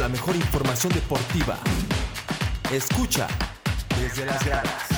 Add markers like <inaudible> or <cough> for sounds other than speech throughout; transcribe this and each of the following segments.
la mejor información deportiva. Escucha desde las gradas.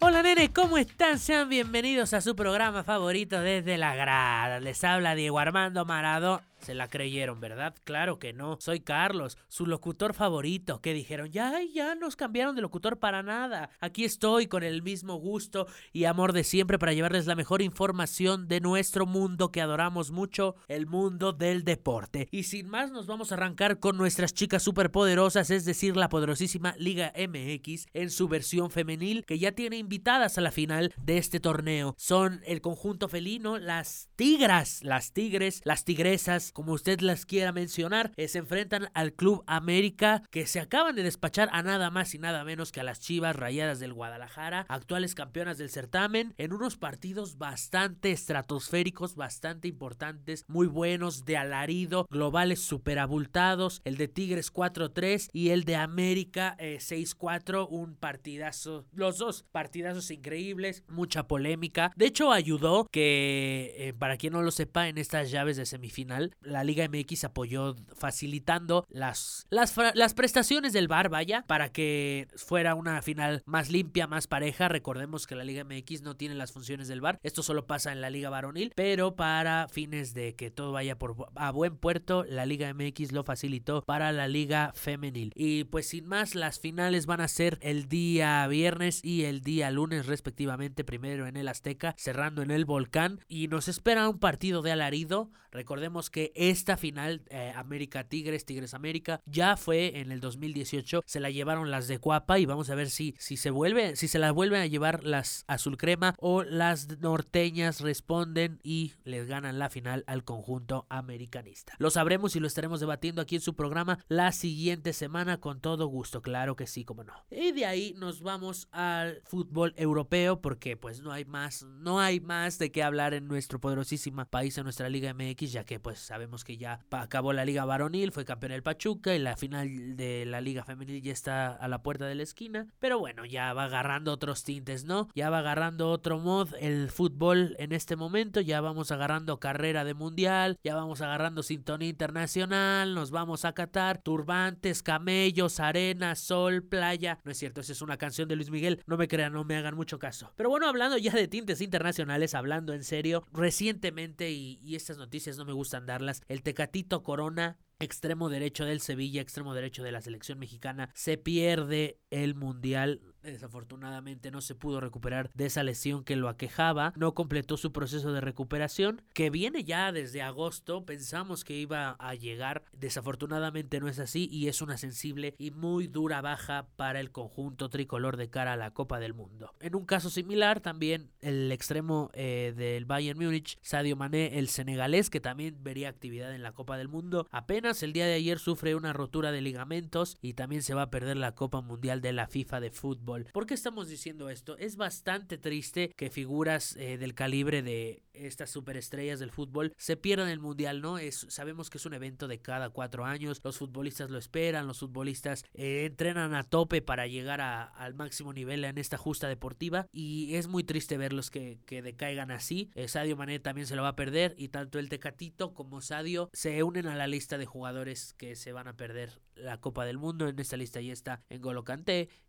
Hola nene, ¿cómo están? Sean bienvenidos a su programa favorito desde la grada. Les habla Diego Armando Maradona. Se la creyeron, ¿verdad? Claro que no. Soy Carlos, su locutor favorito. Que dijeron, ya, ya nos cambiaron de locutor para nada. Aquí estoy con el mismo gusto y amor de siempre para llevarles la mejor información de nuestro mundo que adoramos mucho, el mundo del deporte. Y sin más, nos vamos a arrancar con nuestras chicas superpoderosas, es decir, la poderosísima Liga MX en su versión femenil, que ya tiene invitadas a la final de este torneo. Son el conjunto felino, las tigras, las tigres, las tigresas como usted las quiera mencionar, eh, se enfrentan al Club América que se acaban de despachar a nada más y nada menos que a las Chivas Rayadas del Guadalajara, actuales campeonas del certamen, en unos partidos bastante estratosféricos, bastante importantes, muy buenos, de alarido, globales super abultados, el de Tigres 4-3 y el de América 6-4, eh, un partidazo, los dos partidazos increíbles, mucha polémica. De hecho, ayudó que, eh, para quien no lo sepa, en estas llaves de semifinal, la Liga MX apoyó facilitando las, las, las prestaciones del bar, vaya, para que fuera una final más limpia, más pareja. Recordemos que la Liga MX no tiene las funciones del bar, esto solo pasa en la Liga Varonil, pero para fines de que todo vaya por, a buen puerto, la Liga MX lo facilitó para la Liga Femenil. Y pues sin más, las finales van a ser el día viernes y el día lunes respectivamente, primero en el Azteca, cerrando en el Volcán y nos espera un partido de alarido. Recordemos que esta final eh, América Tigres, Tigres América, ya fue en el 2018, se la llevaron las de Cuapa y vamos a ver si, si se vuelve, si se la vuelven a llevar las azul crema o las norteñas responden y les ganan la final al conjunto americanista. Lo sabremos y lo estaremos debatiendo aquí en su programa la siguiente semana con todo gusto, claro que sí, como no. Y de ahí nos vamos al fútbol europeo porque pues no hay más, no hay más de qué hablar en nuestro poderosísimo país, en nuestra Liga MX, ya que pues sabemos que ya acabó la liga varonil, fue campeón el Pachuca y la final de la liga femenil ya está a la puerta de la esquina. Pero bueno, ya va agarrando otros tintes, ¿no? Ya va agarrando otro mod el fútbol en este momento, ya vamos agarrando carrera de mundial, ya vamos agarrando sintonía internacional, nos vamos a Qatar, turbantes, camellos, arena, sol, playa. No es cierto, esa es una canción de Luis Miguel, no me crean, no me hagan mucho caso. Pero bueno, hablando ya de tintes internacionales, hablando en serio, recientemente, y, y estas noticias no me gustan el Tecatito Corona extremo derecho del Sevilla, extremo derecho de la selección mexicana, se pierde el Mundial Desafortunadamente no se pudo recuperar de esa lesión que lo aquejaba, no completó su proceso de recuperación, que viene ya desde agosto, pensamos que iba a llegar, desafortunadamente no es así y es una sensible y muy dura baja para el conjunto tricolor de cara a la Copa del Mundo. En un caso similar, también el extremo eh, del Bayern Múnich, Sadio Mané, el senegalés, que también vería actividad en la Copa del Mundo, apenas el día de ayer sufre una rotura de ligamentos y también se va a perder la Copa Mundial de la FIFA de fútbol ¿Por qué estamos diciendo esto? Es bastante triste que figuras eh, del calibre de estas superestrellas del fútbol se pierdan el mundial, ¿no? Es, sabemos que es un evento de cada cuatro años, los futbolistas lo esperan, los futbolistas eh, entrenan a tope para llegar al máximo nivel en esta justa deportiva y es muy triste verlos que, que decaigan así. Eh, Sadio Mané también se lo va a perder y tanto el Tecatito como Sadio se unen a la lista de jugadores que se van a perder la Copa del Mundo. En esta lista ya está N'Golo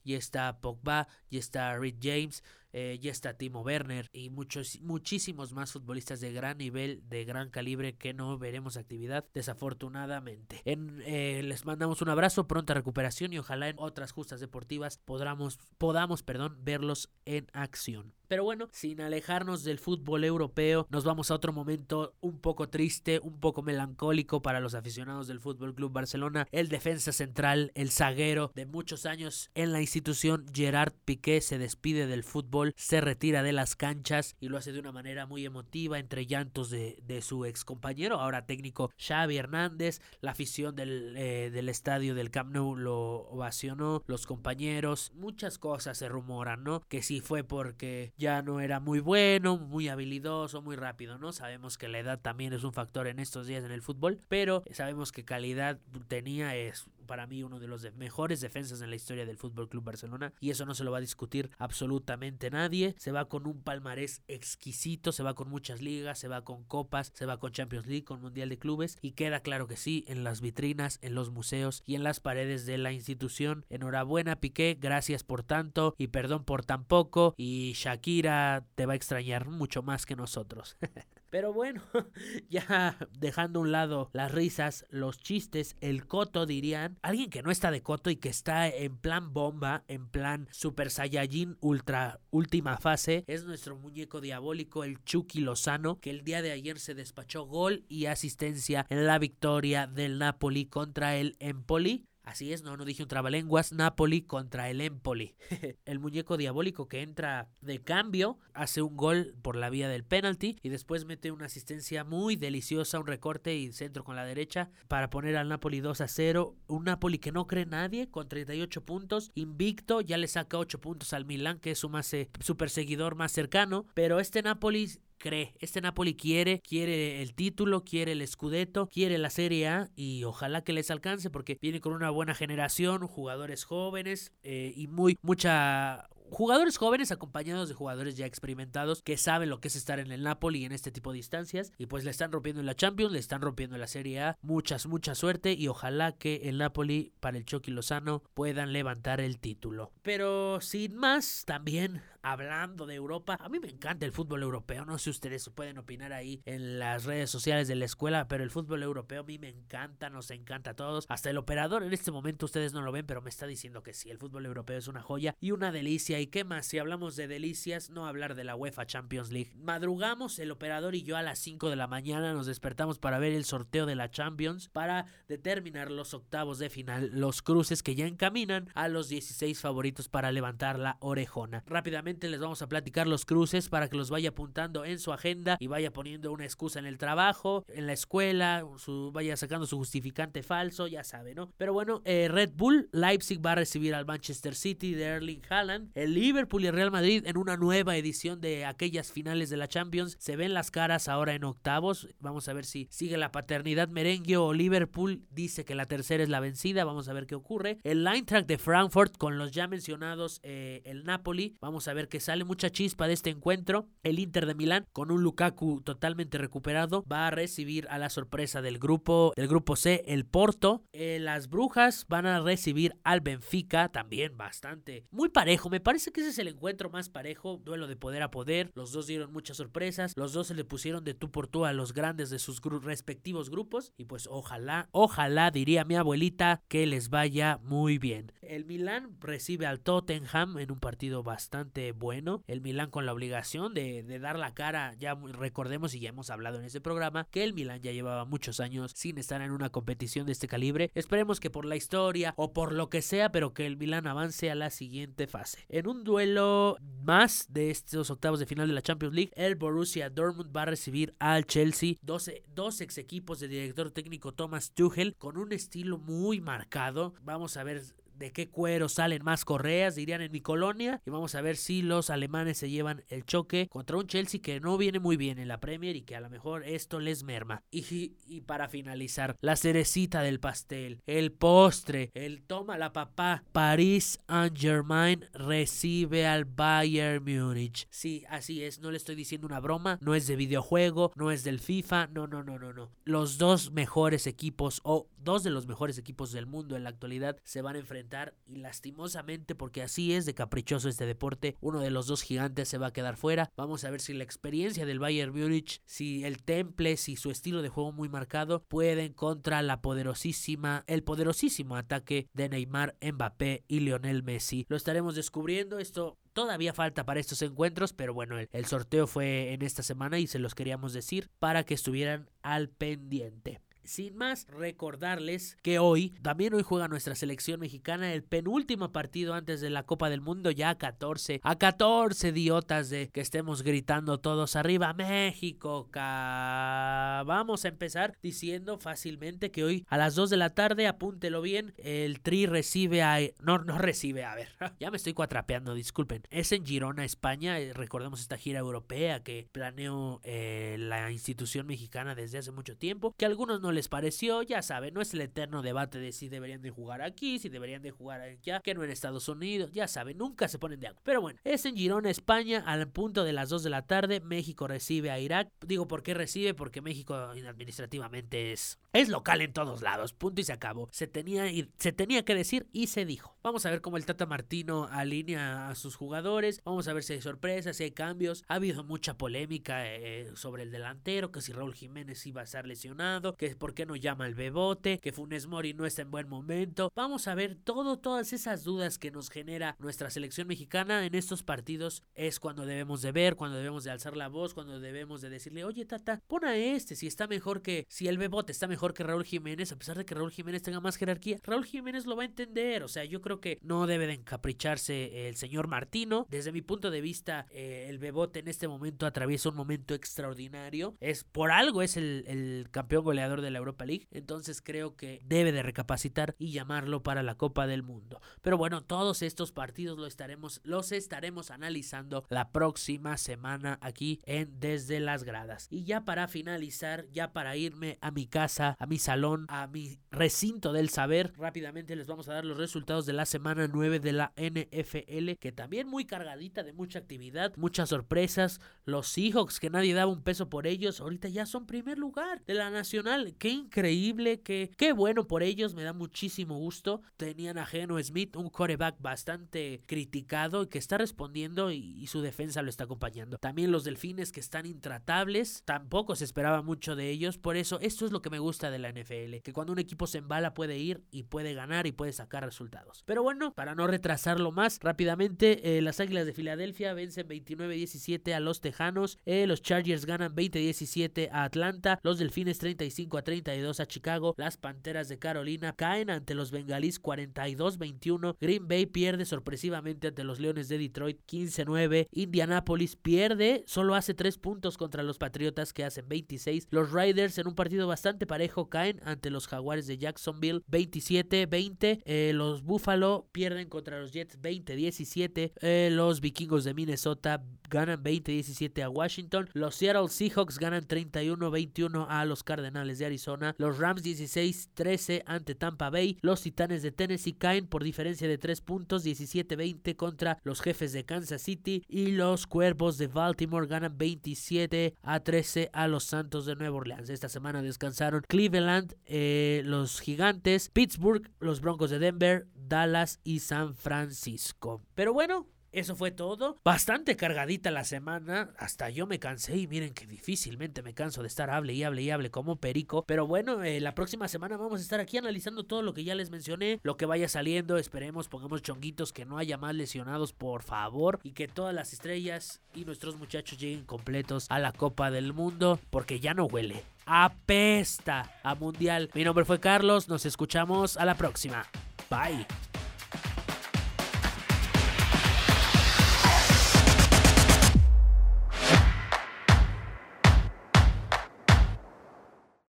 Ya está Pogba, ya está Reed James, eh, ya está Timo Werner y muchos, muchísimos más futbolistas de gran nivel, de gran calibre que no veremos actividad desafortunadamente. En, eh, les mandamos un abrazo, pronta recuperación y ojalá en otras justas deportivas podamos, podamos perdón, verlos en acción. Pero bueno, sin alejarnos del fútbol europeo, nos vamos a otro momento un poco triste, un poco melancólico para los aficionados del Fútbol Club Barcelona. El defensa central, el zaguero de muchos años en la institución, Gerard Piqué, se despide del fútbol, se retira de las canchas y lo hace de una manera muy emotiva, entre llantos de, su ex compañero, ahora técnico Xavi Hernández. La afición del, eh, del estadio del Camp Nou lo ovacionó, los compañeros, muchas cosas se rumoran, ¿no? Que sí fue porque ya no era muy bueno, muy habilidoso, muy rápido, ¿no? Sabemos que la edad también es un factor en estos días en el fútbol, pero sabemos que calidad tenía es para mí uno de los mejores defensas en la historia del Fútbol Club Barcelona y eso no se lo va a discutir absolutamente nadie. Se va con un palmarés exquisito, se va con muchas ligas, se va con copas, se va con Champions League, con Mundial de Clubes y queda claro que sí en las vitrinas, en los museos y en las paredes de la institución. Enhorabuena Piqué, gracias por tanto y perdón por tan poco y Shakira te va a extrañar mucho más que nosotros. <laughs> Pero bueno, <laughs> ya dejando a un lado las risas, los chistes, el coto dirían, alguien que no está de coto y que está en plan bomba, en plan Super Saiyajin ultra última fase, es nuestro muñeco diabólico, el Chucky Lozano, que el día de ayer se despachó gol y asistencia en la victoria del Napoli contra el Empoli. Así es, no, no dije un trabalenguas. Napoli contra el Empoli. <laughs> el muñeco diabólico que entra de cambio, hace un gol por la vía del penalti y después mete una asistencia muy deliciosa, un recorte y centro con la derecha para poner al Napoli 2 a 0. Un Napoli que no cree nadie con 38 puntos, invicto, ya le saca 8 puntos al Milan, que es su, más, eh, su perseguidor más cercano. Pero este Napoli cree. Este Napoli quiere, quiere el título, quiere el Scudetto, quiere la Serie A y ojalá que les alcance porque viene con una buena generación, jugadores jóvenes eh, y muy mucha jugadores jóvenes acompañados de jugadores ya experimentados que saben lo que es estar en el Napoli en este tipo de instancias y pues le están rompiendo en la Champions, le están rompiendo en la Serie A. Muchas, mucha suerte y ojalá que el Napoli para el Chucky Lozano puedan levantar el título. Pero sin más, también hablando de Europa, a mí me encanta el fútbol europeo, no sé ustedes pueden opinar ahí en las redes sociales de la escuela, pero el fútbol europeo a mí me encanta, nos encanta a todos. Hasta el operador en este momento ustedes no lo ven, pero me está diciendo que sí, el fútbol europeo es una joya y una delicia. ¿Y qué más? Si hablamos de delicias, no hablar de la UEFA Champions League. Madrugamos el operador y yo a las 5 de la mañana nos despertamos para ver el sorteo de la Champions para determinar los octavos de final, los cruces que ya encaminan a los 16 favoritos para levantar la orejona. Rápidamente les vamos a platicar los cruces para que los vaya apuntando en su agenda y vaya poniendo una excusa en el trabajo, en la escuela, su, vaya sacando su justificante falso, ya sabe, ¿no? Pero bueno, eh, Red Bull, Leipzig va a recibir al Manchester City de Erling Haaland, el Liverpool y el Real Madrid en una nueva edición de aquellas finales de la Champions. Se ven las caras ahora en octavos. Vamos a ver si sigue la paternidad merengue o Liverpool dice que la tercera es la vencida. Vamos a ver qué ocurre. El Eintracht de Frankfurt con los ya mencionados eh, el Napoli. Vamos a ver que sale mucha chispa de este encuentro. El Inter de Milán, con un Lukaku totalmente recuperado, va a recibir a la sorpresa del grupo, del grupo C, el Porto. Eh, las Brujas van a recibir al Benfica, también bastante, muy parejo. Me parece que ese es el encuentro más parejo, duelo de poder a poder. Los dos dieron muchas sorpresas, los dos se le pusieron de tú por tú a los grandes de sus respectivos grupos. Y pues ojalá, ojalá, diría mi abuelita, que les vaya muy bien. El Milán recibe al Tottenham en un partido bastante bueno. El Milan con la obligación de, dar la cara, ya recordemos y ya hemos hablado en este programa, que el Milan ya llevaba muchos años sin estar en una competición de este calibre. Esperemos que por la historia o por lo que sea, pero que el Milan avance a la siguiente fase. En un duelo más de estos octavos de final de la Champions League, el Borussia Dortmund va a recibir al Chelsea, dos, dos ex equipos de director técnico Thomas Tuchel con un estilo muy marcado. Vamos a ver de qué cuero salen más correas, dirían en mi colonia. Y vamos a ver si los alemanes se llevan el choque contra un Chelsea que no viene muy bien en la Premier y que a lo mejor esto les merma. Y, para finalizar, la cerecita del pastel, el postre, el toma la papá. Paris Saint-Germain recibe al Bayern Múnich. Sí, así es, no le estoy diciendo una broma, no es de videojuego, no es del FIFA, no, no, no, no, no. Los dos mejores equipos o dos de los mejores equipos del mundo en la actualidad se van a enfrentar y lastimosamente porque así es de caprichoso este deporte, uno de los dos gigantes se va a quedar fuera. Vamos a ver si la experiencia del Bayern Múnich, si el temple, si su estilo de juego muy marcado pueden contra la poderosísima, el poderosísimo ataque de Neymar, Mbappé y Lionel Messi. Lo estaremos descubriendo, esto Todavía falta para estos encuentros, pero bueno, el, sorteo fue en esta semana y se los queríamos decir para que estuvieran al pendiente. Sin más, recordarles que hoy, también hoy juega nuestra selección mexicana el penúltimo partido antes de la Copa del Mundo, ya a 14, a 14 idiotas de que estemos gritando todos arriba, México, vamos a empezar diciendo fácilmente que hoy a las 2 de la tarde, apúntelo bien, el Tri recibe a... No, no recibe, a ver, <laughs> ya me estoy cuatrapeando, disculpen. Es en Girona, España, eh, recordemos esta gira europea que planeó eh, la institución mexicana desde hace mucho tiempo, que algunos no les pareció, ya saben, no es el eterno debate de si deberían de jugar aquí, si deberían de jugar allá, que no en Estados Unidos, ya saben, nunca se ponen de acuerdo. Pero bueno, es en Girona, España, al punto de las 2 de la tarde, México recibe a Irak. Digo, ¿por qué recibe? Porque México administrativamente es, es local en todos lados, punto y se acabó. Se tenía, se tenía que decir y se dijo. Vamos a ver cómo el Tata Martino alinea a sus jugadores, vamos a ver si hay sorpresas, si hay cambios. Ha habido mucha polémica eh, sobre el delantero, que si Raúl Jiménez iba a estar lesionado, que por qué no llama el Bebote, que Funes Mori no está en buen momento. Vamos a ver todo, todas esas dudas que nos genera nuestra selección mexicana en estos partidos. Es cuando debemos de ver, cuando debemos de alzar la voz, cuando debemos de decirle, oye Tata, pon a este, si está mejor que, si el Bebote está mejor que Raúl Jiménez, a pesar de que Raúl Jiménez tenga más jerarquía, Raúl Jiménez lo va a entender. O sea, yo creo que no debe de encapricharse el señor Martino. Desde mi punto de vista, eh, el Bebote en este momento atraviesa un momento extraordinario. Es por algo es el, el campeón goleador de la Europa League. Entonces creo que debe de recapacitar y llamarlo para la Copa del Mundo. Pero bueno, todos estos partidos lo estaremos, los estaremos analizando la próxima semana aquí en Desde las Gradas. Y ya para finalizar, ya para irme a mi casa, a mi salón, a mi recinto del saber, rápidamente les vamos a dar los resultados de la semana 9 de la NFL, que también muy cargadita de mucha actividad, muchas sorpresas. Los Seahawks, que nadie daba un peso por ellos, ahorita ya son primer lugar de la nacional. Qué increíble, qué, qué bueno por ellos, me da muchísimo gusto. Tenían a Geno Smith, un coreback bastante criticado y que está respondiendo y, su defensa lo está acompañando. También los delfines que están intratables, tampoco se esperaba mucho de ellos. Por eso, esto es lo que me gusta de la NFL, que cuando un equipo se embala puede ir y puede ganar y puede sacar resultados. Pero bueno, para no retrasarlo más, rápidamente, eh, las Águilas de Filadelfia vencen 29-17 a los Tejanos, eh, los Chargers ganan 20-17 a Atlanta, los Delfines 35 a 32 a Chicago, las Panteras de Carolina caen ante los Bengalís 42-21, Green Bay pierde sorpresivamente ante los Leones de Detroit 15-9, Indianapolis pierde, solo hace 3 puntos contra los Patriotas que hacen 26, los Riders en un partido bastante parejo caen ante los Jaguares de Jacksonville 27-20, eh, los Buffalo pierden contra los Jets 20-17, eh, los Vikingos de Minnesota ganan 20-17 a Washington, los Seattle Seahawks ganan 31-21 a los Cardenales de Los Rams 16-13 ante Tampa Bay, los Titanes de Tennessee caen por diferencia de 3 puntos 17-20 contra los Jefes de Kansas City y los Cuervos de Baltimore ganan 27 a 13 a los Santos de Nueva Orleans. Esta semana descansaron Cleveland, eh, los Gigantes, Pittsburgh, los Broncos de Denver, Dallas y San Francisco. Pero bueno, eso fue todo. Bastante cargadita la semana. Hasta yo me cansé y miren que difícilmente me canso de estar hable y hable y hable como perico. Pero bueno, eh, la próxima semana vamos a estar aquí analizando todo lo que ya les mencioné. Lo que vaya saliendo. Esperemos, pongamos chonguitos, que no haya más lesionados, por favor. Y que todas las estrellas y nuestros muchachos lleguen completos a la Copa del Mundo. Porque ya no huele. Apesta a Mundial. Mi nombre fue Carlos. Nos escuchamos a la próxima. Bye.